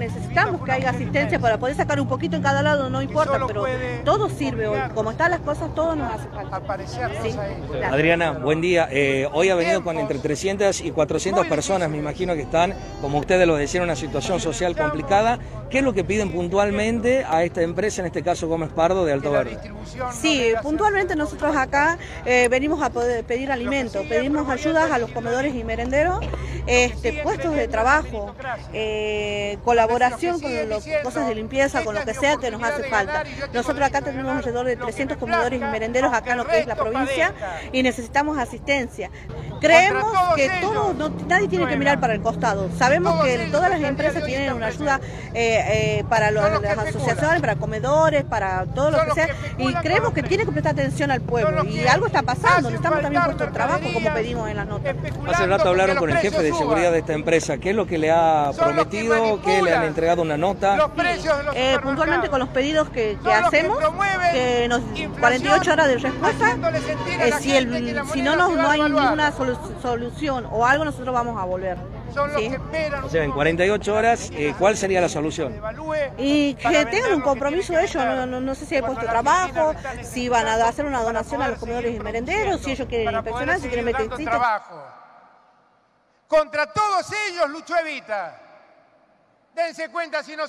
necesitamos que haya asistencia para poder sacar un poquito en cada lado, no importa, pero todo sirve hoy. Como están las cosas, todo nos hace falta. Sí. Adriana, buen día. Eh, hoy ha venido con entre 300 y 400 personas, me imagino que están, como ustedes lo decían, en una situación social complicada. ¿Qué es lo que piden puntualmente a esta empresa, en este caso Gómez Pardo de Alto Verde? Sí, puntualmente nosotros acá eh, venimos a poder pedir alimentos, pedimos ayudas a los comedores y merenderos, este, puestos de trabajo, eh, colaboración con las cosas de limpieza, con lo que sea que nos hace falta. Nosotros acá tenemos alrededor de 300 comedores y merenderos acá en lo que es la provincia y necesitamos asistencia. Creemos que todo, no- nadie tiene que mirar para el costado. Sabemos que todas las empresas tienen una ayuda eh, eh, para los- las asociaciones, para comedores, para todo lo que sea y creemos que tiene que prestar atención al pueblo y algo está pasando, necesitamos también puesto de trabajo como pedimos en las notas. Hace rato hablaron con el jefe de seguridad de esta empresa. ¿Qué es lo que le ha prometido? ¿Qué le han entregado una nota? Los precios de los Eh, puntualmente con los pedidos que, hacemos, que nos inflación, 48 horas de respuesta, si, el- si no, nos, no hay ninguna solu- solución o algo, nosotros vamos a volver. Son los ¿sí? que esperan O sea, en 48 horas, eh, ¿cuál sería la solución? Y que tengan un compromiso ellos, no, vender. no, no sé si hay puesto trabajo, si van a hacer una donación a los comedores y merenderos, si ellos quieren inspeccionar, si quieren meter trabajo. Contra todos ellos luchó Evita. Dense cuenta si no